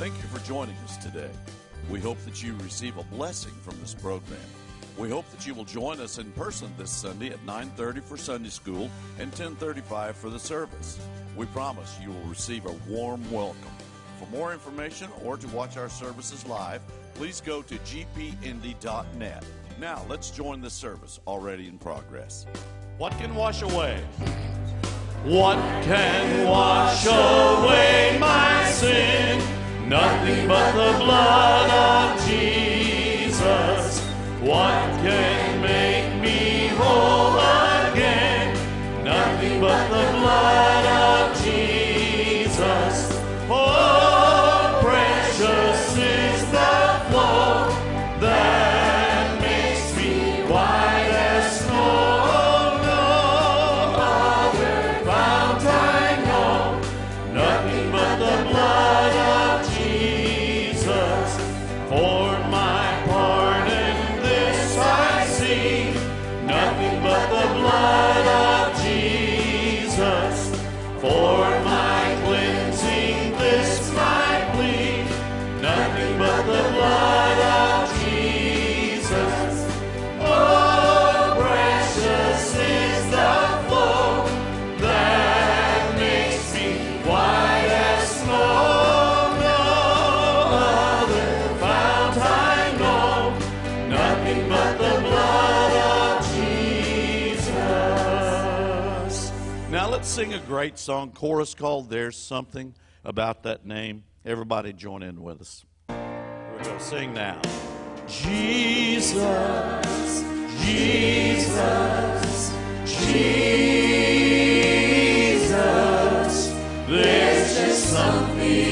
Thank you for joining us today. We hope that you receive a blessing from this program. We hope that you will join us in person this Sunday at 9:30 for Sunday school and 10:35 for the service. We promise you will receive a warm welcome. For more information or to watch our services live, please go to gpindy.net. Now, let's join the service already in progress. What can wash away? What can wash away my sin? Nothing but the blood of Jesus. What can make me whole again? Nothing but the Now let's sing a great song, chorus called There's Something About That Name. Everybody join in with us. We're going to sing now. Jesus, Jesus, Jesus. There's just something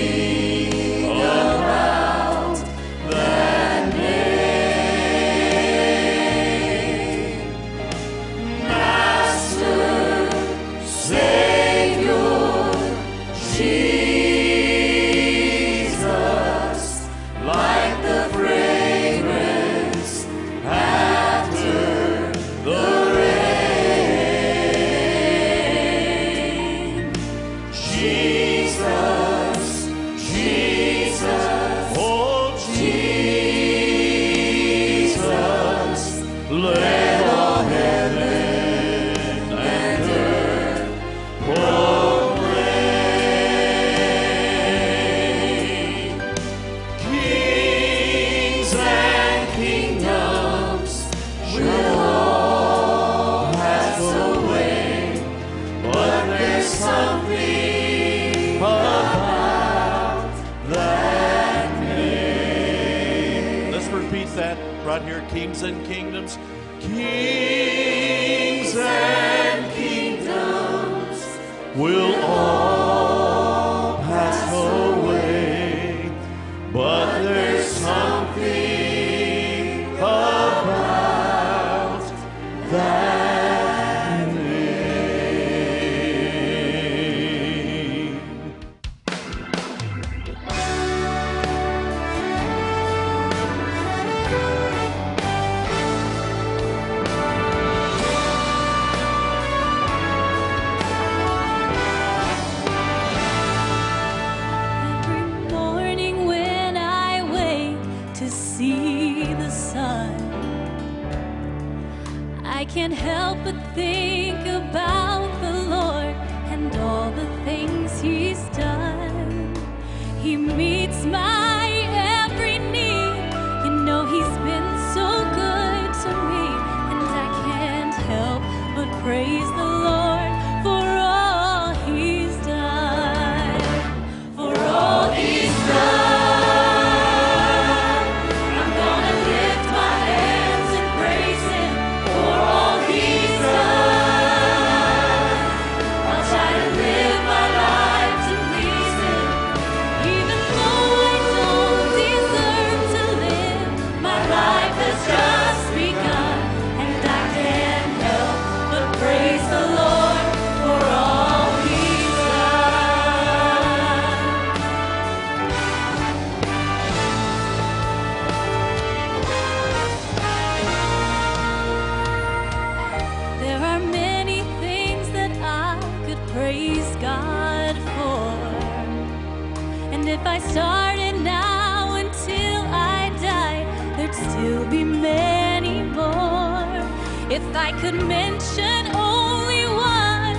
If I could mention only one,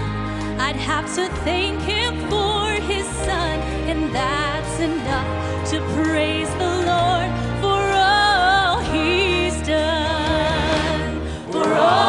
I'd have to thank him for his son, and that's enough to praise the Lord for all he's done. For all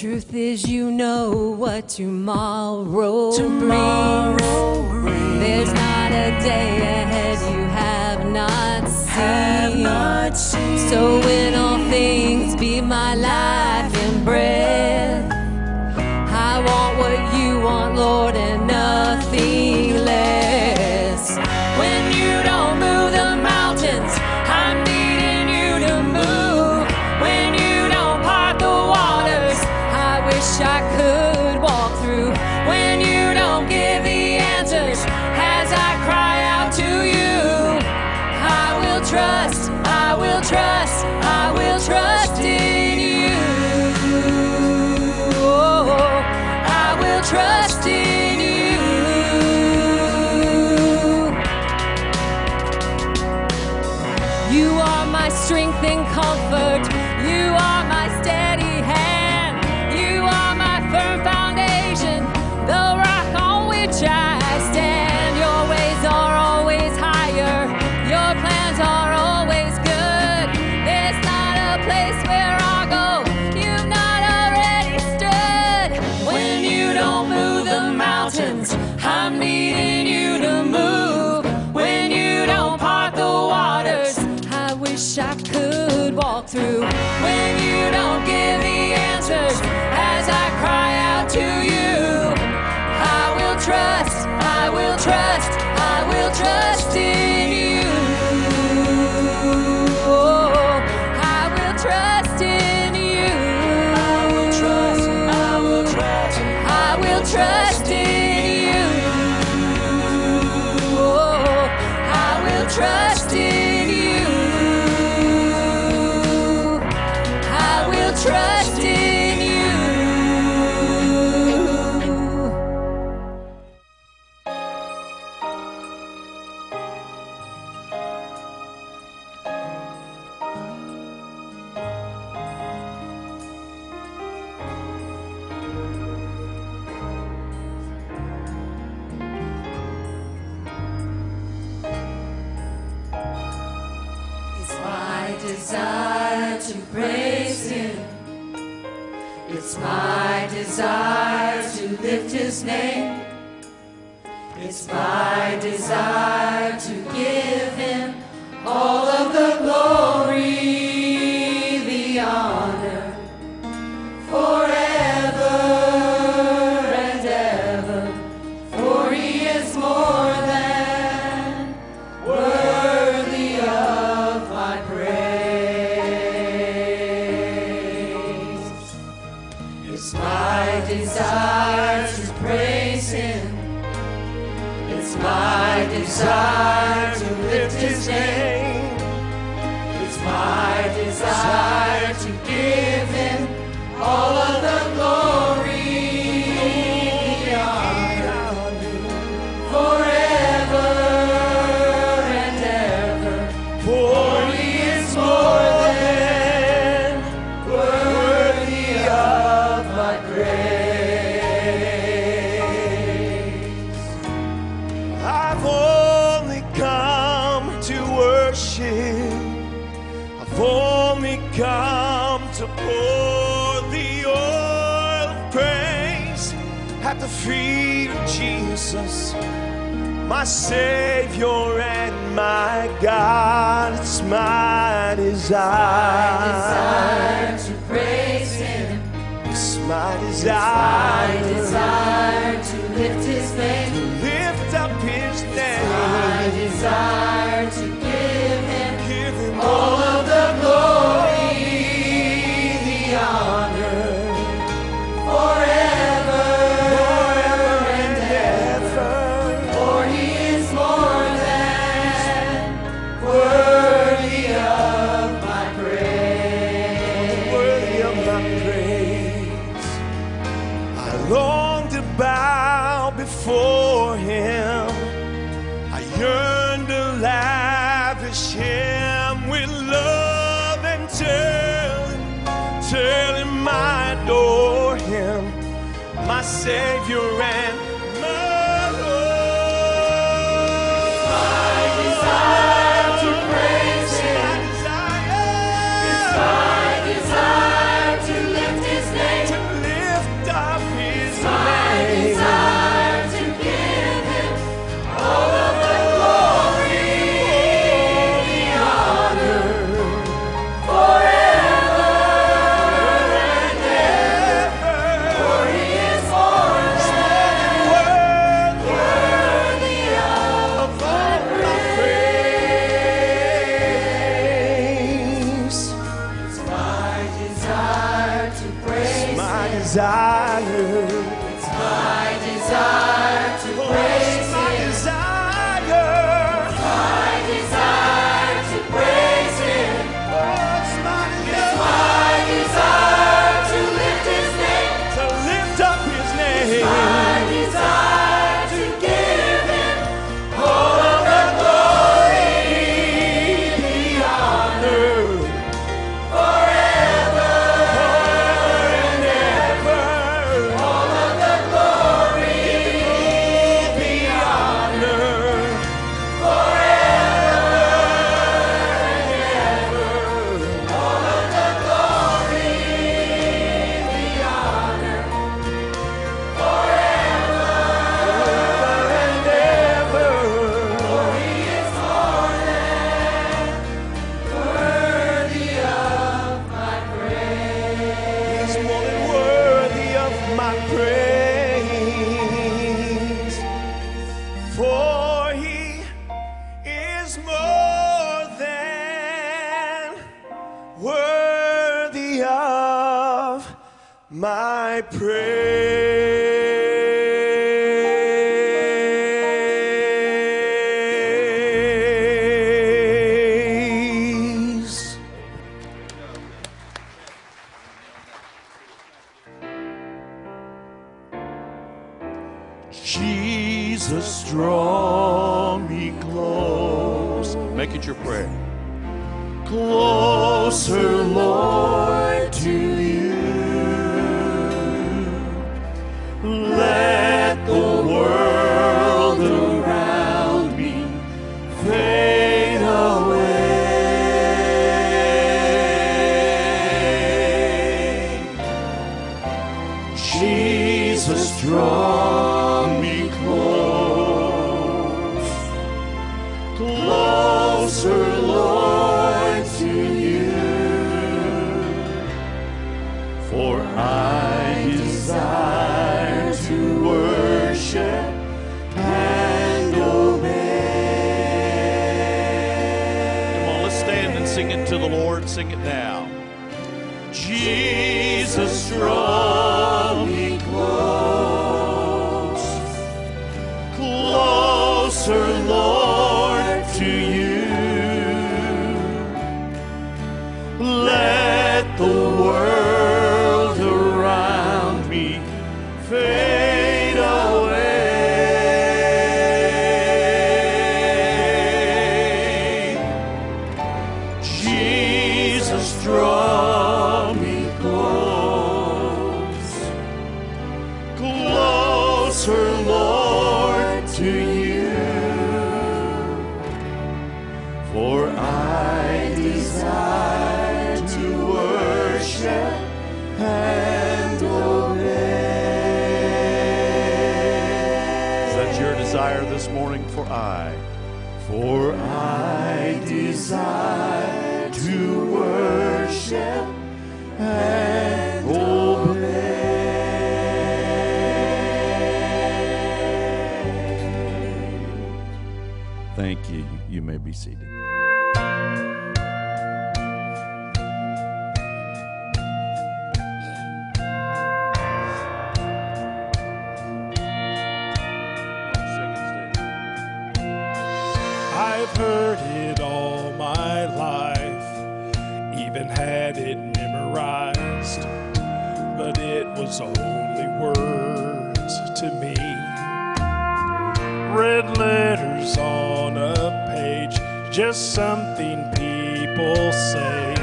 Truth is, you know what tomorrow, tomorrow brings. brings. There's not a day ahead you have not seen. Have not seen. So in all things, be my life and breath. my Savior and my God. It's my desire, my desire to praise Him. It's my desire, it's my desire to lift His name, to lift up His name. It's my desire. Is more than worthy of my praise. Be seated. I've heard it just something people say,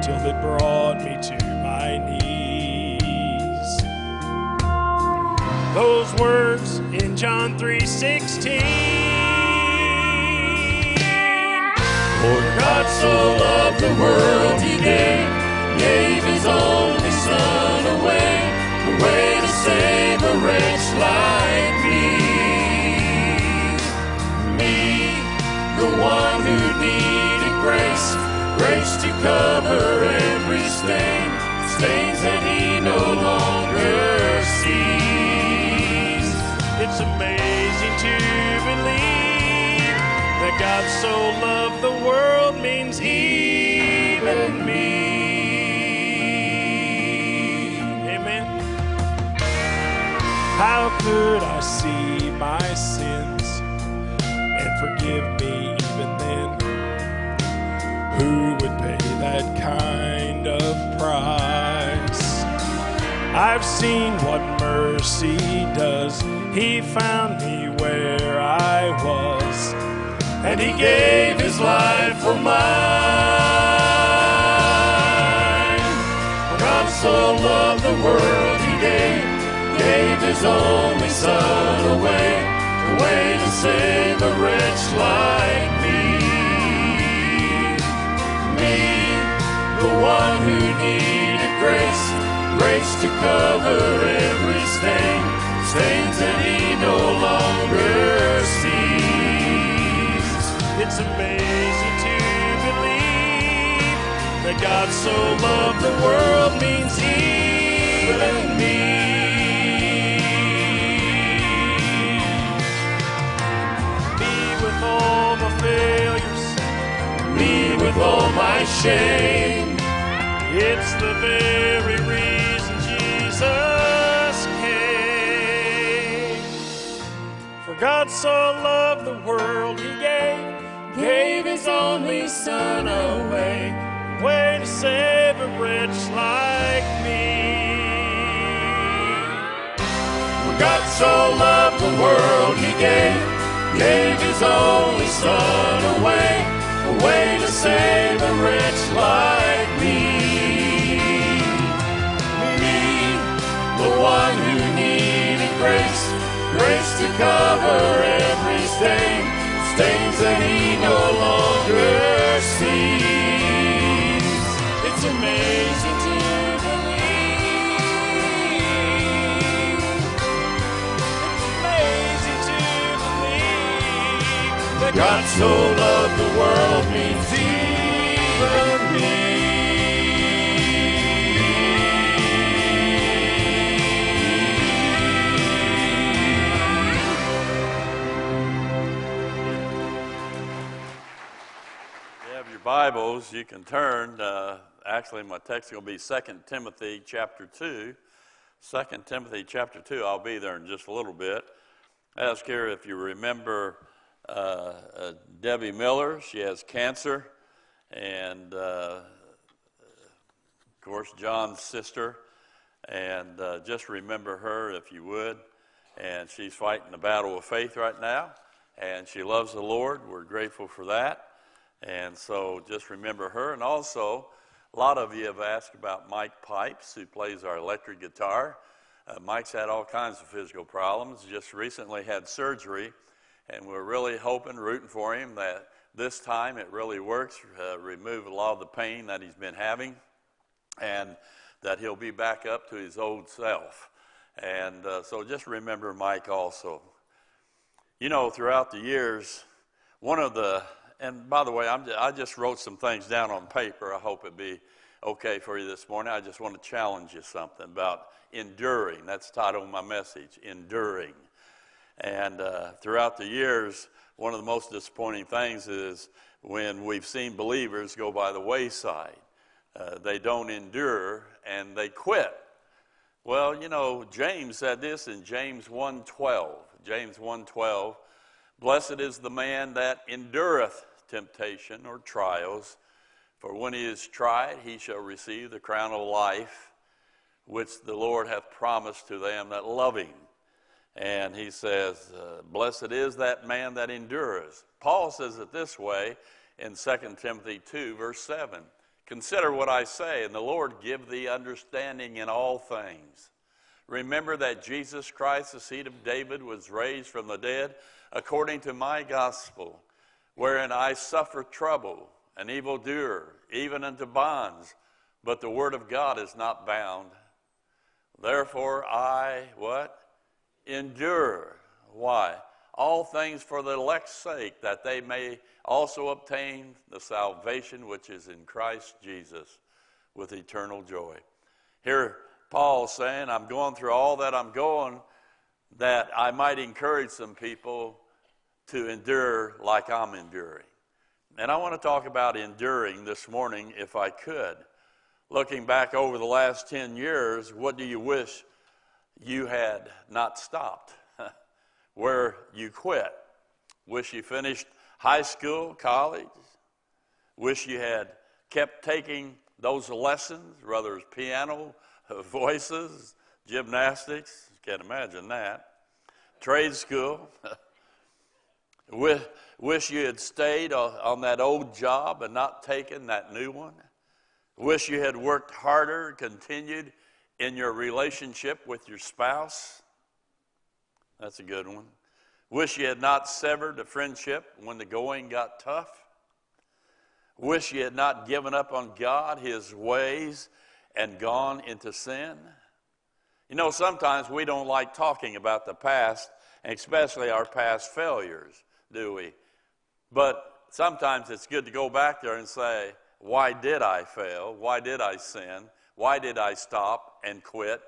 till it brought me to my knees. Those words in John 3:16. For God so loved the world, He gave, grace to cover every stain, stains that He no longer sees. It's amazing to believe that God so loved the world means even me. Amen. How could I that kind of price? I've seen what mercy does. He found me where I was, and He gave His life for mine. God so loved the world he gave, gave his only son away, away to save a wretch like one who needed grace, grace to cover every stain, stains that he no longer sees. It's amazing to believe that God so loved the world means even me. Me with all my failures, me with all my shame. It's the very reason Jesus came. For God so loved the world, He gave, Gave his only son away. way to save a wretch like me. For God so loved the world, he gave, gave his only son away, away to save a wretch like one who needed grace, grace to cover every stain, stains that he no longer sees. It's amazing to believe. It's Amazing to believe that God so loved the world means even me. Bibles, you can turn. Uh, actually, my text will be 2 Timothy chapter 2. 2 Timothy chapter 2, I'll be there in just a little bit. Ask here if you remember uh, uh, Debbie Miller. She has cancer. And, uh, of course, John's sister. And uh, just remember her if you would. And she's fighting the battle of faith right now. And she loves the Lord. We're grateful for that. And so just remember her. And also, a lot of you have asked about Mike Pipes, who plays our electric guitar. Uh, Mike's had all kinds of physical problems, just recently had surgery, and we're really hoping, rooting for him that this time it really works, uh, remove a lot of the pain that he's been having, and that he'll be back up to his old self. And uh, so just remember Mike also. You know, throughout the years, one of the and by the way, I'm, I just wrote some things down on paper. I hope it'd be okay for you this morning. I just want to challenge you something about enduring. That's the title of my message, enduring. And uh, throughout the years, one of the most disappointing things is when we've seen believers go by the wayside. Uh, they don't endure and they quit. Well, you know, James said this in James 1:12. James 1:12, Blessed is the man that endureth temptation or trials, for when he is tried, he shall receive the crown of life, which the Lord hath promised to them that love him. And he says, uh, Blessed is that man that endures. Paul says it this way in 2 Timothy 2, verse 7 Consider what I say, and the Lord give thee understanding in all things. Remember that Jesus Christ, the seed of David, was raised from the dead according to my gospel, wherein I suffer trouble, an evildoer, even unto bonds, but the word of God is not bound. Therefore I, what? Endure. Why? All things for the elect's sake, that they may also obtain the salvation which is in Christ Jesus with eternal joy. Here, Paul saying, I'm going through all that I'm going that I might encourage some people to endure like I'm enduring. And I want to talk about enduring this morning, if I could. Looking back over the last 10 years, what do you wish you had not stopped? Where you quit? Wish you finished high school, college? Wish you had kept taking those lessons, whether it's piano, voices, gymnastics, can't imagine that. Trade school. wish, you had stayed on that old job and not taken that new one. Wish you had worked harder, continued in your relationship with your spouse. That's a good one. Wish you had not severed a friendship when the going got tough. Wish you had not given up on God, His ways, and gone into sin. You know, sometimes we don't like talking about the past, especially our past failures, do we? But sometimes it's good to go back there and say, why did I fail? Why did I sin? Why did I stop and quit?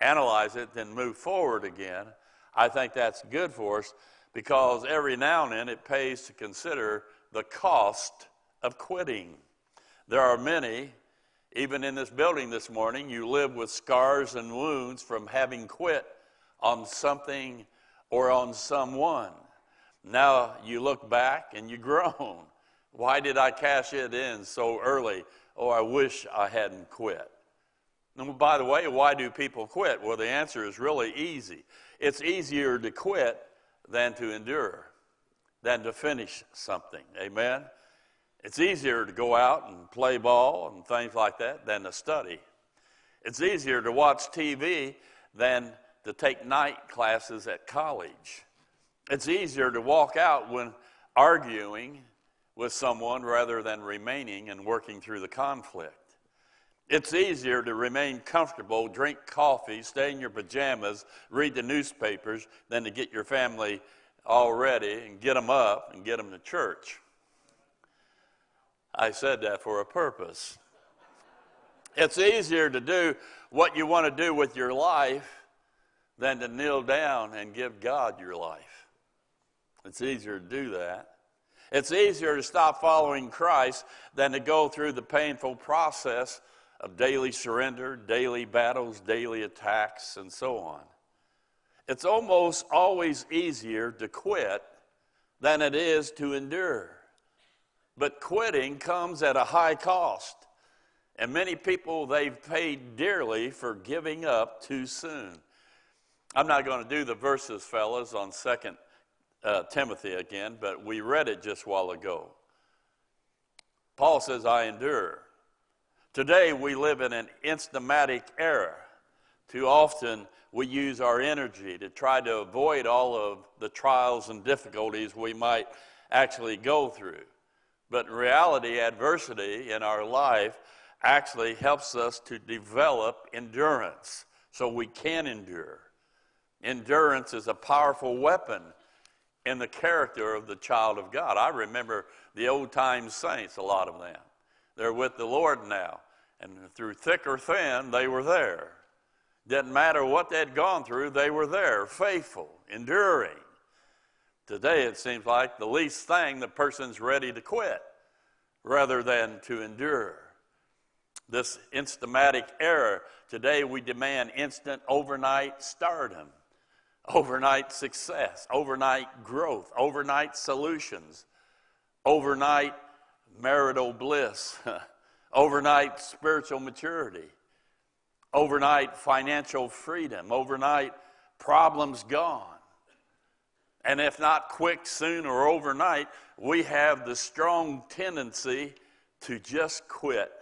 Analyze it, then move forward again. I think that's good for us. because every now and then it pays to consider the cost of quitting. There are many, even in this building this morning, you live with scars and wounds from having quit on something or on someone. Now you look back and you groan. Why did I cash it in so early? Oh, I wish I hadn't quit. And by the way, why do people quit? Well, the answer is really easy. It's easier to quit than to endure, than to finish something. Amen? It's easier to go out and play ball and things like that than to study. It's easier to watch TV than to take night classes at college. It's easier to walk out when arguing with someone rather than remaining and working through the conflict. It's easier to remain comfortable, drink coffee, stay in your pajamas, read the newspapers, than to get your family all ready and get them up and get them to church. I said that for a purpose. It's easier to do what you want to do with your life than to kneel down and give God your life. It's easier to do that. It's easier to stop following Christ than to go through the painful process of daily surrender, daily battles, daily attacks, and so on. It's almost always easier to quit than it is to endure. But quitting comes at a high cost. And many people, they've paid dearly for giving up too soon. I'm not going to do the verses, fellas, on Second uh, Timothy again, but we read it just a while ago. Paul says, I endure. Today, we live in an instamatic era. Too often, we use our energy to try to avoid all of the trials and difficulties we might actually go through. But in reality, adversity in our life actually helps us to develop endurance so we can endure. Endurance is a powerful weapon in the character of the child of God. I remember the old time saints, a lot of them. They're with the Lord now. And through thick or thin, they were there. Didn't matter what they'd gone through, they were there, faithful, enduring. Today, it seems like the least thing the person's ready to quit rather than to endure. This instamatic error. today we demand instant overnight stardom, overnight success, overnight growth, overnight solutions, overnight marital bliss, overnight spiritual maturity, overnight financial freedom, overnight problems gone. And if not quick, soon, or overnight, we have the strong tendency to just quit.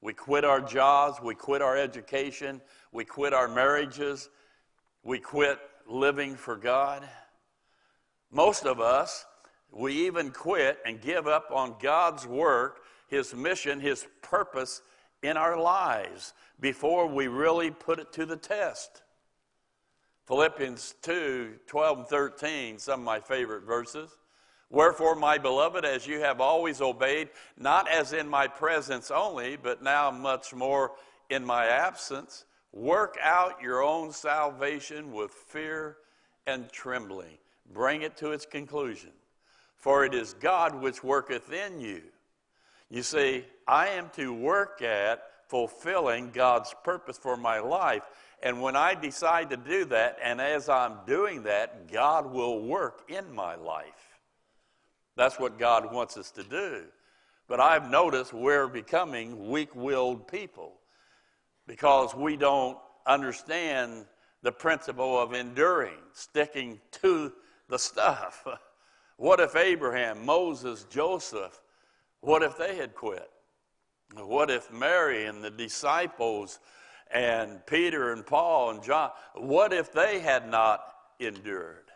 We quit our jobs, we quit our education, we quit our marriages, we quit living for God. Most of us, we even quit and give up on God's work his mission, His purpose in our lives before we really put it to the test. Philippians 2 12 and 13, some of my favorite verses. Wherefore, my beloved, as you have always obeyed, not as in my presence only, but now much more in my absence, work out your own salvation with fear and trembling. Bring it to its conclusion. For it is God which worketh in you you see, I am to work at fulfilling God's purpose for my life. And when I decide to do that, and as I'm doing that, God will work in my life. That's what God wants us to do. But I've noticed we're becoming weak willed people because we don't understand the principle of enduring, sticking to the stuff. What if Abraham, Moses, Joseph, what if they had quit? What if Mary and the disciples and Peter and Paul and John, what if they had not endured?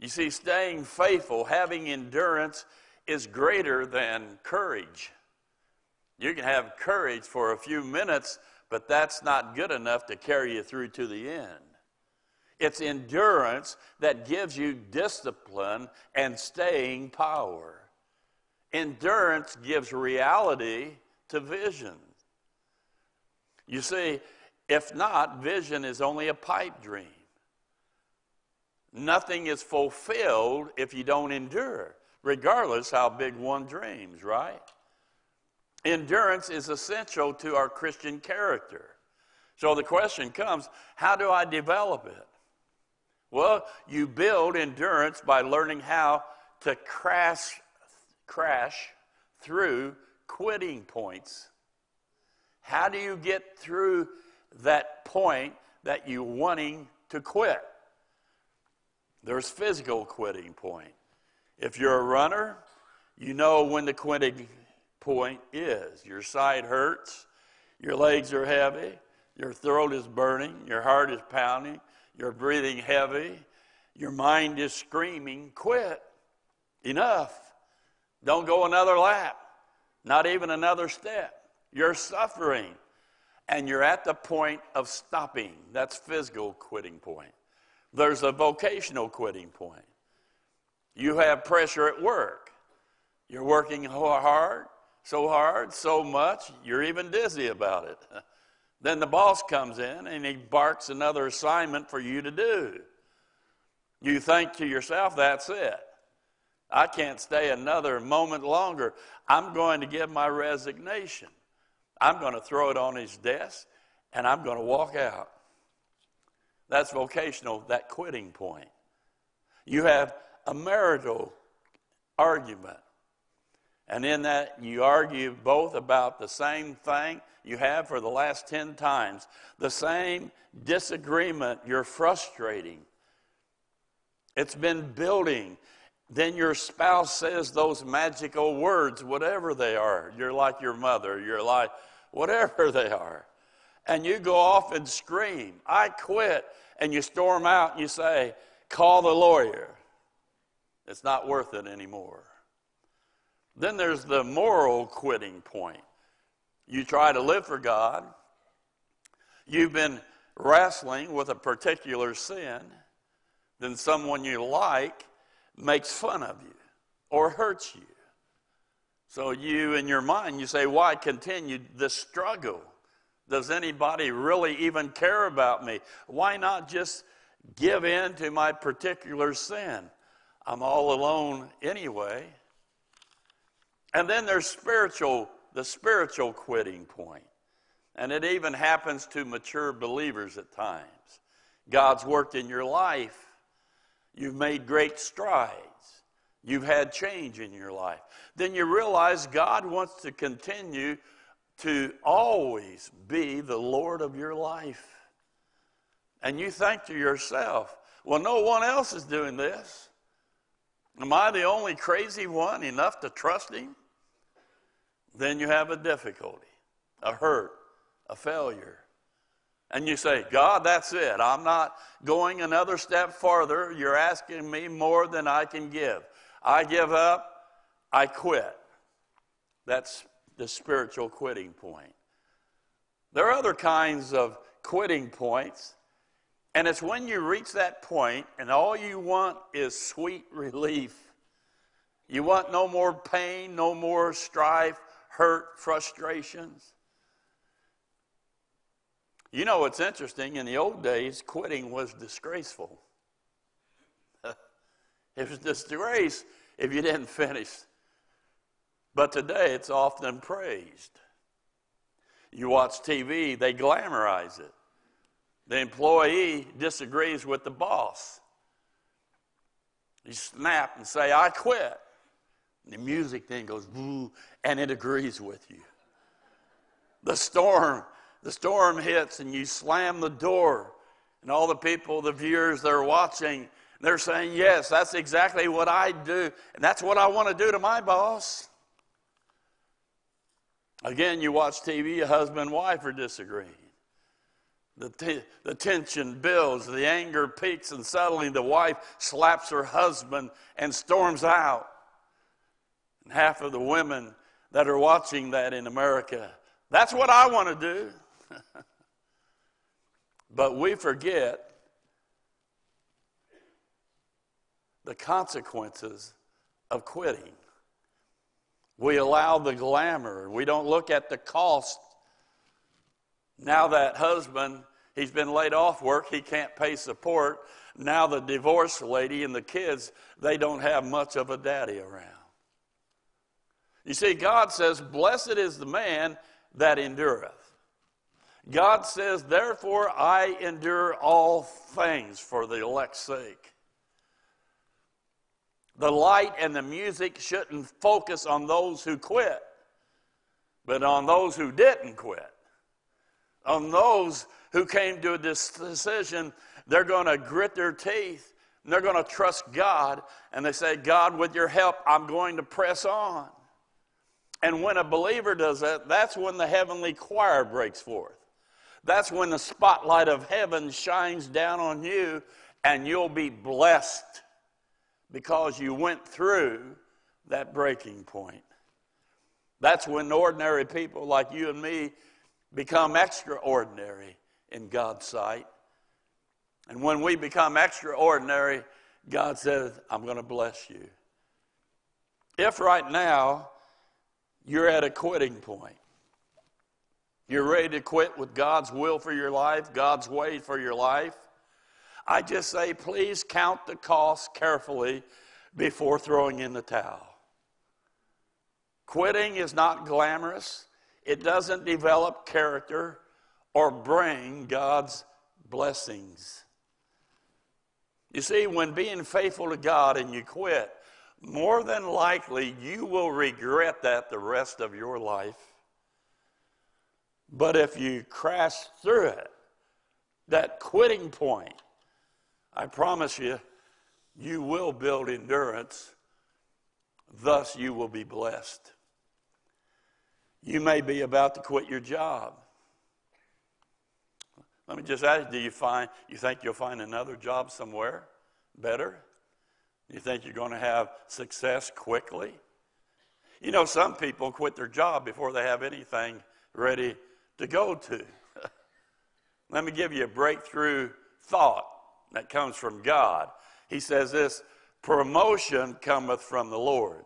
You see, staying faithful, having endurance, is greater than courage. You can have courage for a few minutes, but that's not good enough to carry you through to the end. It's endurance that gives you discipline and staying power. Endurance gives reality to vision. You see, if not, vision is only a pipe dream. Nothing is fulfilled if you don't endure, regardless how big one dreams, right? Endurance is essential to our Christian character. So the question comes how do I develop it? Well, you build endurance by learning how to crash, crash through quitting points. How do you get through that point that you wanting to quit? There's physical quitting point. If you're a runner, you know when the quitting point is. Your side hurts, your legs are heavy, your throat is burning, your heart is pounding, you're breathing heavy, your mind is screaming, quit. Enough. Don't go another lap, not even another step. You're suffering, and you're at the point of stopping. That's physical quitting point. There's a vocational quitting point. You have pressure at work. You're working hard, so hard, so much, you're even dizzy about it. Then the boss comes in and he barks another assignment for you to do. You think to yourself, that's it. I can't stay another moment longer. I'm going to give my resignation. I'm going to throw it on his desk and I'm going to walk out. That's vocational, that quitting point. You have a marital argument. And in that, you argue both about the same thing you have for the last 10 times, the same disagreement you're frustrating. It's been building. Then your spouse says those magical words, whatever they are. You're like your mother, you're like whatever they are. And you go off and scream, I quit. And you storm out and you say, Call the lawyer. It's not worth it anymore. Then there's the moral quitting point. You try to live for God, you've been wrestling with a particular sin, then someone you like makes fun of you or hurts you. So you, in your mind, you say, Why continue this struggle? Does anybody really even care about me? Why not just give in to my particular sin? I'm all alone anyway. And then there's spiritual, the spiritual quitting point. And it even happens to mature believers at times. God's worked in your life. You've made great strides. You've had change in your life. Then you realize God wants to continue to always be the Lord of your life. And you think to yourself, well, no one else is doing this. Am I the only crazy one enough to trust Him? then you have a difficulty, a hurt, a failure. And you say, God, that's it. I'm not going another step farther. You're asking me more than I can give. I give up. I quit. That's the spiritual quitting point. There are other kinds of quitting points. And it's when you reach that point and all you want is sweet relief. You want no more pain, no more strife, hurt, frustrations. You know what's interesting? In the old days, quitting was disgraceful. It was disgrace if you didn't finish. But today, it's often praised. You watch TV, they glamorize it. The employee disagrees with the boss. You snap and say, I quit. The music then goes boo, and it agrees with you. The storm, the storm hits, and you slam the door, and all the people, the viewers, they're watching. They're saying, Yes, that's exactly what I do, and that's what I want to do to my boss. Again, you watch TV, a husband and wife are disagreeing. The, t- the tension builds, the anger peaks, and suddenly the wife slaps her husband and storms out And half of the women that are watching that in America. That's what I want to do. but we forget the consequences of quitting. We allow the glamour, we don't look at the cost. Now, that husband, he's been laid off work, he can't pay support. now the divorced lady and the kids, they don't have much of a daddy around. You see, God says, Blessed is the man that endureth. God says, Therefore I endure all things for the elect's sake. The light and the music shouldn't focus on those who quit, but on those who didn't quit. On those who came to this decision, they're going to grit their teeth and they're going to trust God. And they say, God, with your help, I'm going to press on. And when a believer does that, that's when the heavenly choir breaks forth. That's when the spotlight of heaven shines down on you, and you'll be blessed because you went through that breaking point. That's when ordinary people like you and me become extraordinary in God's sight. And when we become extraordinary, God says, I'm going to bless you. If right now you're at a quitting point, you're ready to quit with God's will for your life, God's way for your life. I just say, please count the cost carefully before throwing in the towel. Quitting is not glamorous, it doesn't develop character or bring God's blessings. You see, when being faithful to God and you quit, more than likely you will regret that the rest of your life. But if you crash through it, that quitting point, I promise you, you will build endurance. Thus, you will be blessed. You may be about to quit your job. Let me just ask, do you find you think you'll find another job somewhere better? You think you're going to have success quickly? You know, some people quit their job before they have anything ready to go to. Let me give you a breakthrough thought that comes from God. He says this promotion cometh from the Lord.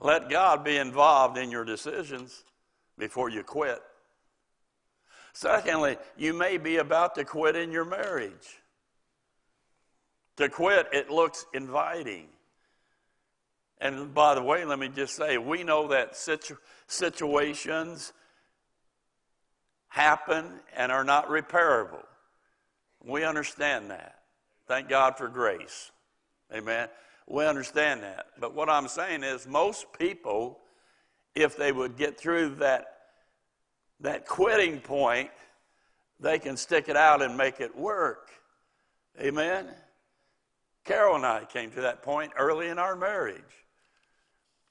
Let God be involved in your decisions before you quit. Secondly, you may be about to quit in your marriage. To quit, it looks inviting. And by the way, let me just say, we know that situ- situations happen and are not repairable. We understand that. Thank God for grace. Amen. We understand that. But what I'm saying is, most people, if they would get through that, that quitting point, they can stick it out and make it work. Amen. Carol and I came to that point early in our marriage.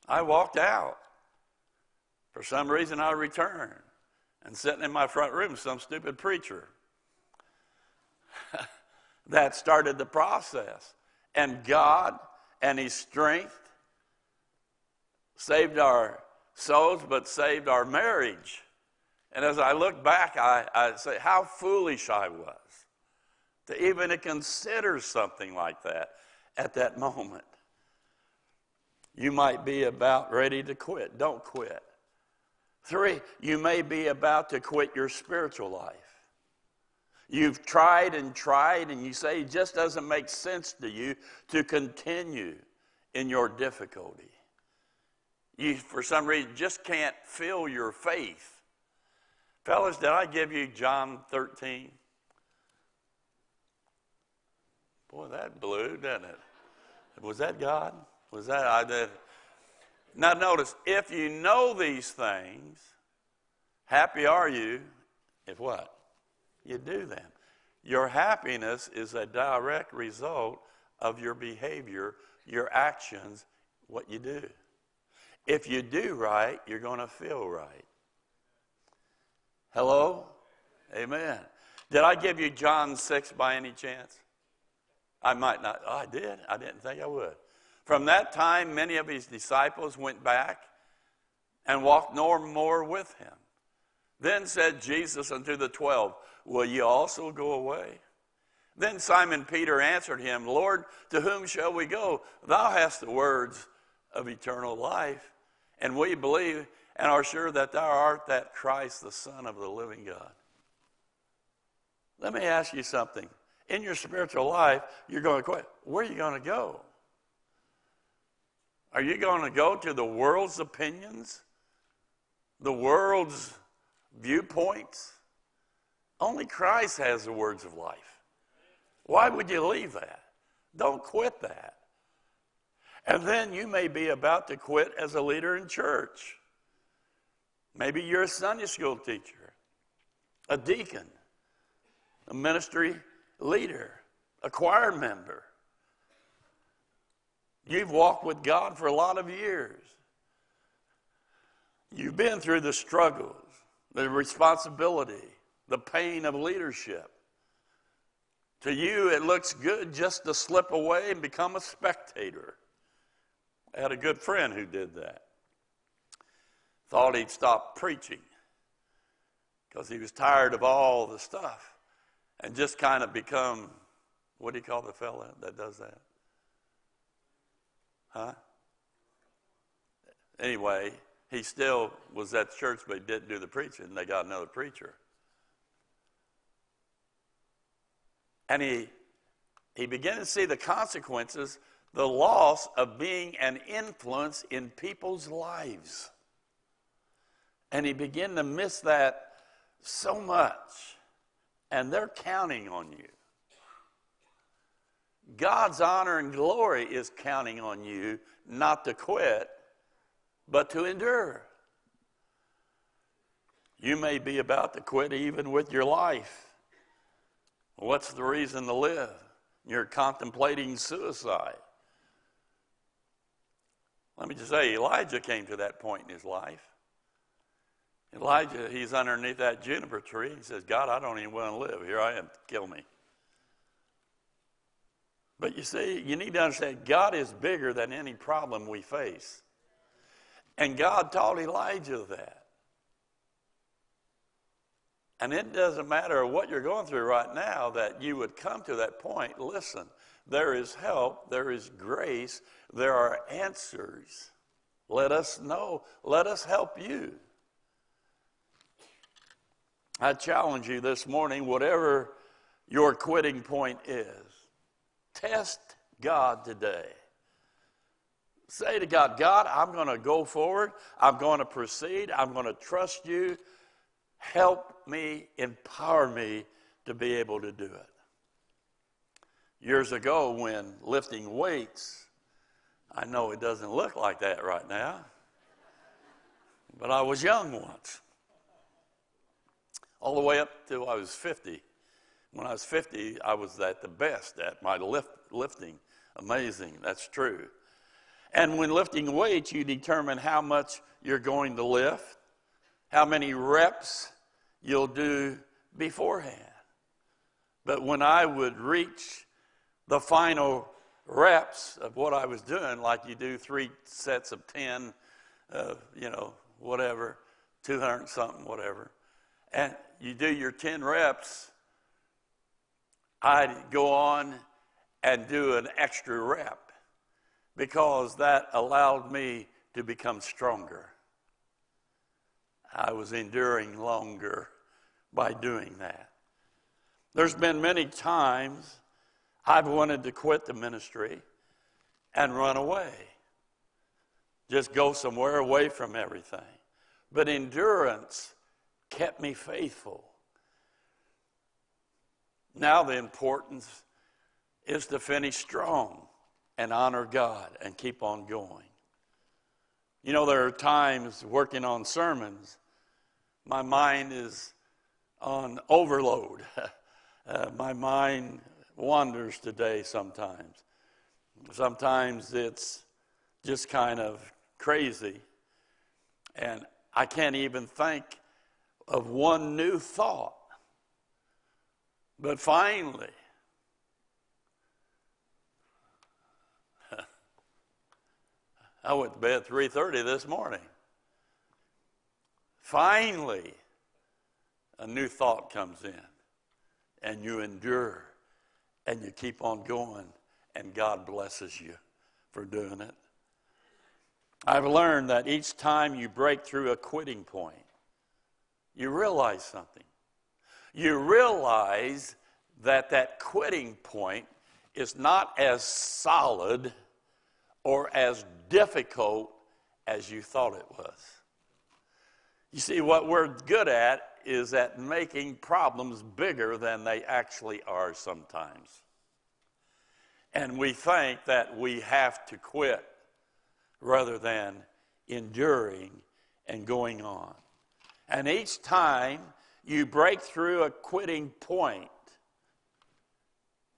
I walked out. For some reason, I returned and sitting in my front room, some stupid preacher. That started the process. And God and His strength saved our souls, but saved our marriage. And as I look back, I, I say, how foolish I was to even consider something like that at that moment. You might be about ready to quit. Don't quit. Three, you may be about to quit your spiritual life. You've tried and tried, and you say it just doesn't make sense to you to continue in your difficulty. You, for some reason, just can't feel your faith. Fellas, did I give you John 13? Boy, that blew, didn't it? Was that God? Was that I did? Now, notice, if you know these things, happy are you if what? You do them. Your happiness is a direct result of your behavior, your actions, what you do. If you do right, you're going to feel right. Hello? Amen. Did I give you John 6 by any chance? I might not. Oh, I did. I didn't think I would. From that time, many of his disciples went back and walked no more with him. Then said Jesus unto the twelve, Will ye also go away? Then Simon Peter answered him, Lord, to whom shall we go? Thou hast the words of eternal life, and we believe and are sure that thou art that Christ, the Son of the living God. Let me ask you something. in your spiritual life, you're going to quit. Where are you going to go? Are you going to go to the world's opinions? The world's viewpoints? Only Christ has the words of life. Why would you leave that? Don't quit that. And then you may be about to quit as a leader in church. Maybe you're a Sunday school teacher, a deacon, a ministry leader, a choir member. You've walked with God for a lot of years. You've been through the struggles, the responsibility, the pain of leadership. To you, it looks good just to slip away and become a spectator. I had a good friend who did that. Thought he'd stop preaching because he was tired of all the stuff and just kind of become what do you call the fella that does that? Huh? Anyway, he still was at church, but he didn't do the preaching. They got another preacher. And he, he began to see the consequences, the loss of being an influence in people's lives. And he began to miss that so much. And they're counting on you. God's honor and glory is counting on you not to quit, but to endure. You may be about to quit even with your life. What's the reason to live? You're contemplating suicide. Let me just say, Elijah came to that point in his life. Elijah, he's underneath that juniper tree. He says, God, I don't even want to live. Here I am, kill me. But you see, you need to understand God is bigger than any problem we face. And God taught Elijah that. And it doesn't matter what you're going through right now that you would come to that point. Listen, there is help, there is grace, there are answers. Let us know, let us help you. I challenge you this morning, whatever your quitting point is, test God today. Say to God, God, I'm going to go forward. I'm going to proceed. I'm going to trust you. Help me, empower me to be able to do it. Years ago, when lifting weights, I know it doesn't look like that right now, but I was young once. All the way up till I was 50. When I was 50, I was at the best at my lift, lifting. Amazing, that's true. And when lifting weights, you determine how much you're going to lift, how many reps you'll do beforehand. But when I would reach the final reps of what I was doing, like you do three sets of 10, uh, you know, whatever, 200 something, whatever, and you do your 10 reps, I'd go on and do an extra rep because that allowed me to become stronger. I was enduring longer by doing that. There's been many times I've wanted to quit the ministry and run away, just go somewhere away from everything. But endurance kept me faithful. Now, the importance is to finish strong and honor God and keep on going. You know, there are times working on sermons, my mind is on overload. uh, my mind wanders today sometimes. Sometimes it's just kind of crazy. And I can't even think of one new thought. But finally, I went to bed at 3:30 this morning. Finally, a new thought comes in, and you endure, and you keep on going, and God blesses you for doing it. I've learned that each time you break through a quitting point, you realize something. You realize that that quitting point is not as solid or as difficult as you thought it was. You see, what we're good at is at making problems bigger than they actually are sometimes. And we think that we have to quit rather than enduring and going on. And each time you break through a quitting point,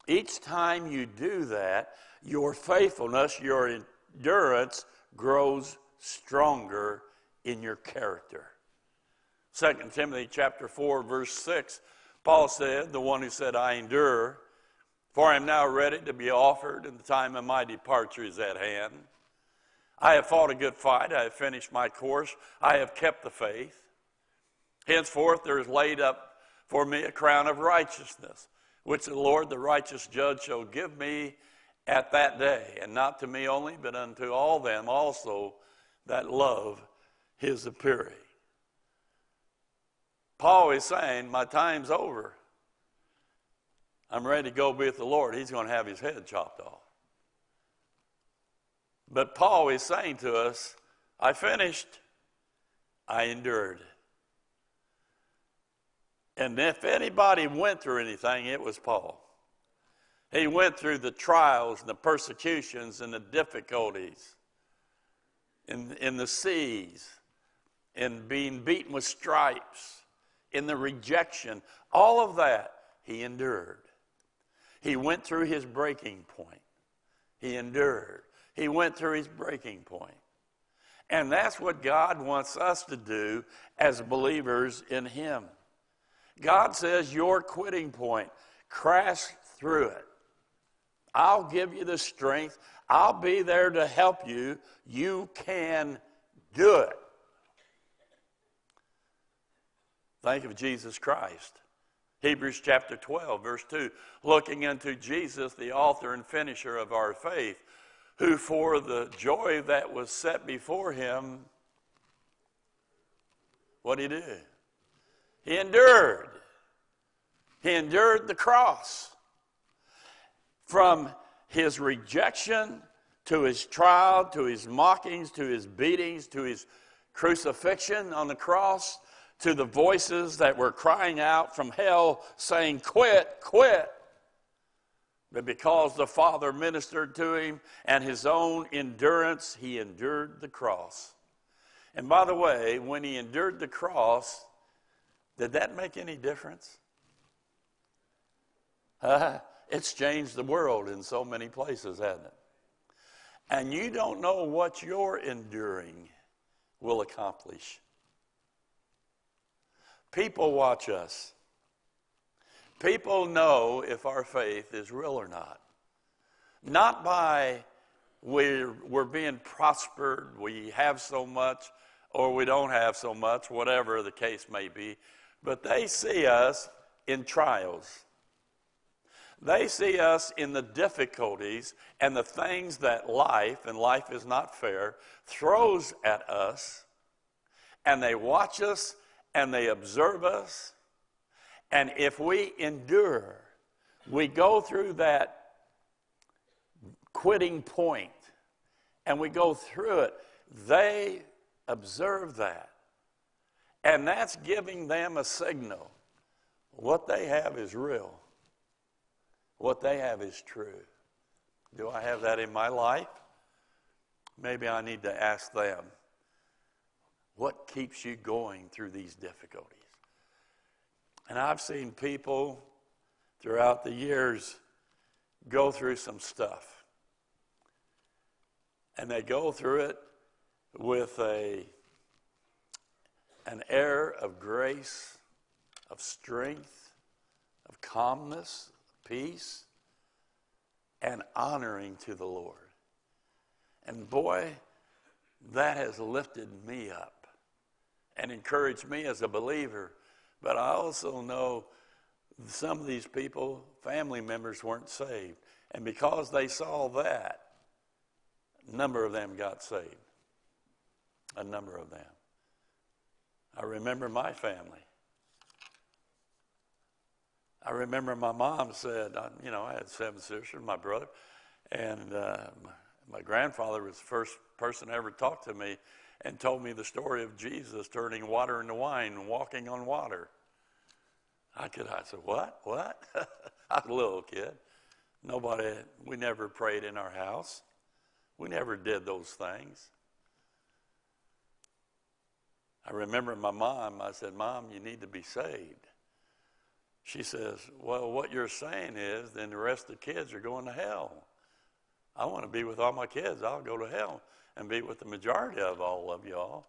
each time you do that, your faithfulness, your endurance grows stronger in your character. 2 Timothy chapter 4 verse 6 Paul said, the one who said I endure, for I am now ready to be offered and the time of my departure is at hand. I have fought a good fight, I have finished my course, I have kept the faith. Henceforth there is laid up for me a crown of righteousness, which the Lord, the righteous judge, shall give me at that day, and not to me only, but unto all them also that love his appearing. Paul is saying, My time's over. I'm ready to go be with the Lord. He's going to have his head chopped off. But Paul is saying to us, I finished, I endured. And if anybody went through anything, it was Paul. He went through the trials and the persecutions and the difficulties in, in the seas, in being beaten with stripes, in the rejection. All of that he endured. He went through his breaking point. He endured. He went through his breaking point. And that's what God wants us to do as believers in Him. God says, Your quitting point, crash through it. I'll give you the strength. I'll be there to help you. You can do it. Think of Jesus Christ. Hebrews chapter 12, verse 2. Looking unto Jesus, the author and finisher of our faith, who for the joy that was set before him, what did he do? He endured. He endured the cross. From his rejection to his trial, to his mockings, to his beatings, to his crucifixion on the cross, to the voices that were crying out from hell saying, Quit, quit. But because the Father ministered to him and his own endurance, he endured the cross. And by the way, when he endured the cross, did that make any difference? Uh, it's changed the world in so many places, hasn't it? And you don't know what your enduring will accomplish. People watch us. People know if our faith is real or not. Not by we're, we're being prospered, we have so much, or we don't have so much, whatever the case may be, but they see us in trials. They see us in the difficulties and the things that life, and life is not fair, throws at us, and they watch us and they observe us and if we endure, we go through that quitting point and we go through it, they observe that. And that's giving them a signal. What they have is real, what they have is true. Do I have that in my life? Maybe I need to ask them what keeps you going through these difficulties? And I've seen people throughout the years go through some stuff. And they go through it with a, an air of grace, of strength, of calmness, peace, and honoring to the Lord. And boy, that has lifted me up and encouraged me as a believer but I also know some of these people, family members, weren't saved. And because they saw that, a number of them got saved. A number of them. I remember my family. I remember my mom said, uh, you know, I had seven sisters, my brother, and uh, my, grandfather was the first person ever talked to me and told me the story of Jesus turning water into wine and walking on water. I could, I said, what? What? I was a little kid. Nobody, we never prayed in our house. We never did those things. I remember my mom, I said, Mom, you need to be saved. She says, Well, what you're saying is then the rest of the kids are going to hell. I want to be with all my kids. I'll go to hell and be with the majority of all of y'all.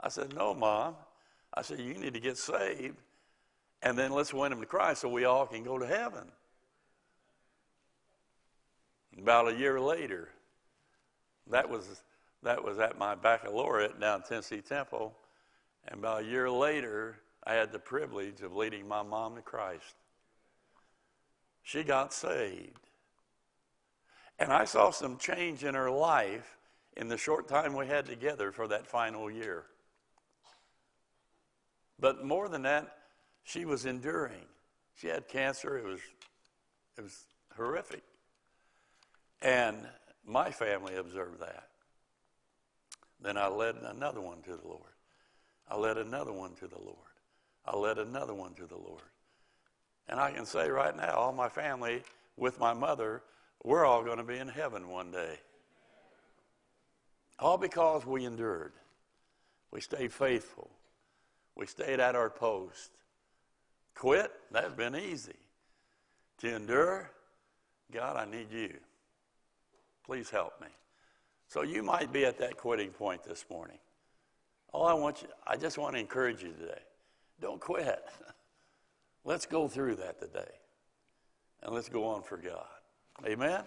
I said, No, Mom. I said, You need to get saved and then let's win them to Christ so we all can go to heaven. About a year later, that was, that was at my baccalaureate down Tennessee Temple. And about a year later, I had the privilege of leading my mom to Christ. She got saved. And I saw some change in her life in the short time we had together for that final year. But more than that, she was enduring. She had cancer. It was, it was horrific. And my family observed that. Then I led another one to the Lord. I led another one to the Lord. I led another one to the Lord. And I can say right now, all my family, with my mother, we're all going to be in heaven one day. All because we endured. We stayed faithful. We stayed at our post. Quit, that's been easy. To endure, God, I need you. Please help me. So you might be at that quitting point this morning. All I want you, I just want to encourage you today. Don't quit. Let's go through that today. And let's go on for God. Amen.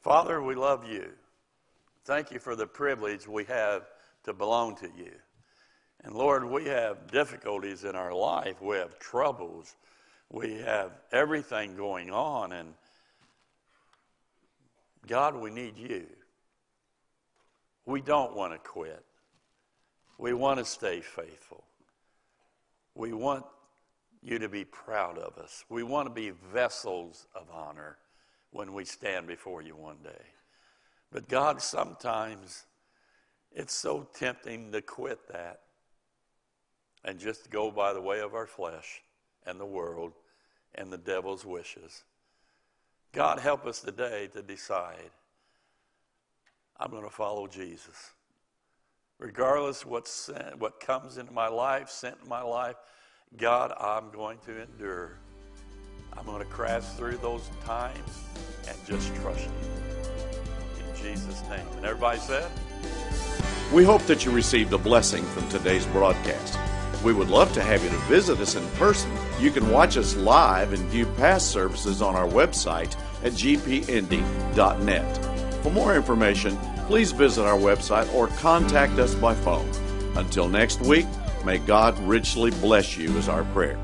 Father, we love you. Thank you for the privilege we have to belong to you. And Lord, we have difficulties in our life. We have troubles. We have everything going on. And God, we need you. We don't want to quit. We want to stay faithful. We want you to be proud of us. We want to be vessels of honor when we stand before you one day. But God, sometimes it's so tempting to quit that and just go by the way of our flesh and the world and the devil's wishes. God, help us today to decide I'm going to follow Jesus. Regardless what what comes into my life, sent in my life, God, I'm going to endure. I'm going to crash through those times and just trust you. In Jesus' name. And everybody said? We hope that you received a blessing from today's broadcast. We would love to have you to visit us in person. You can watch us live and view past services on our website at gpindy.net. For more information, please visit our website or contact us by phone. Until next week, may God richly bless you, is our prayer.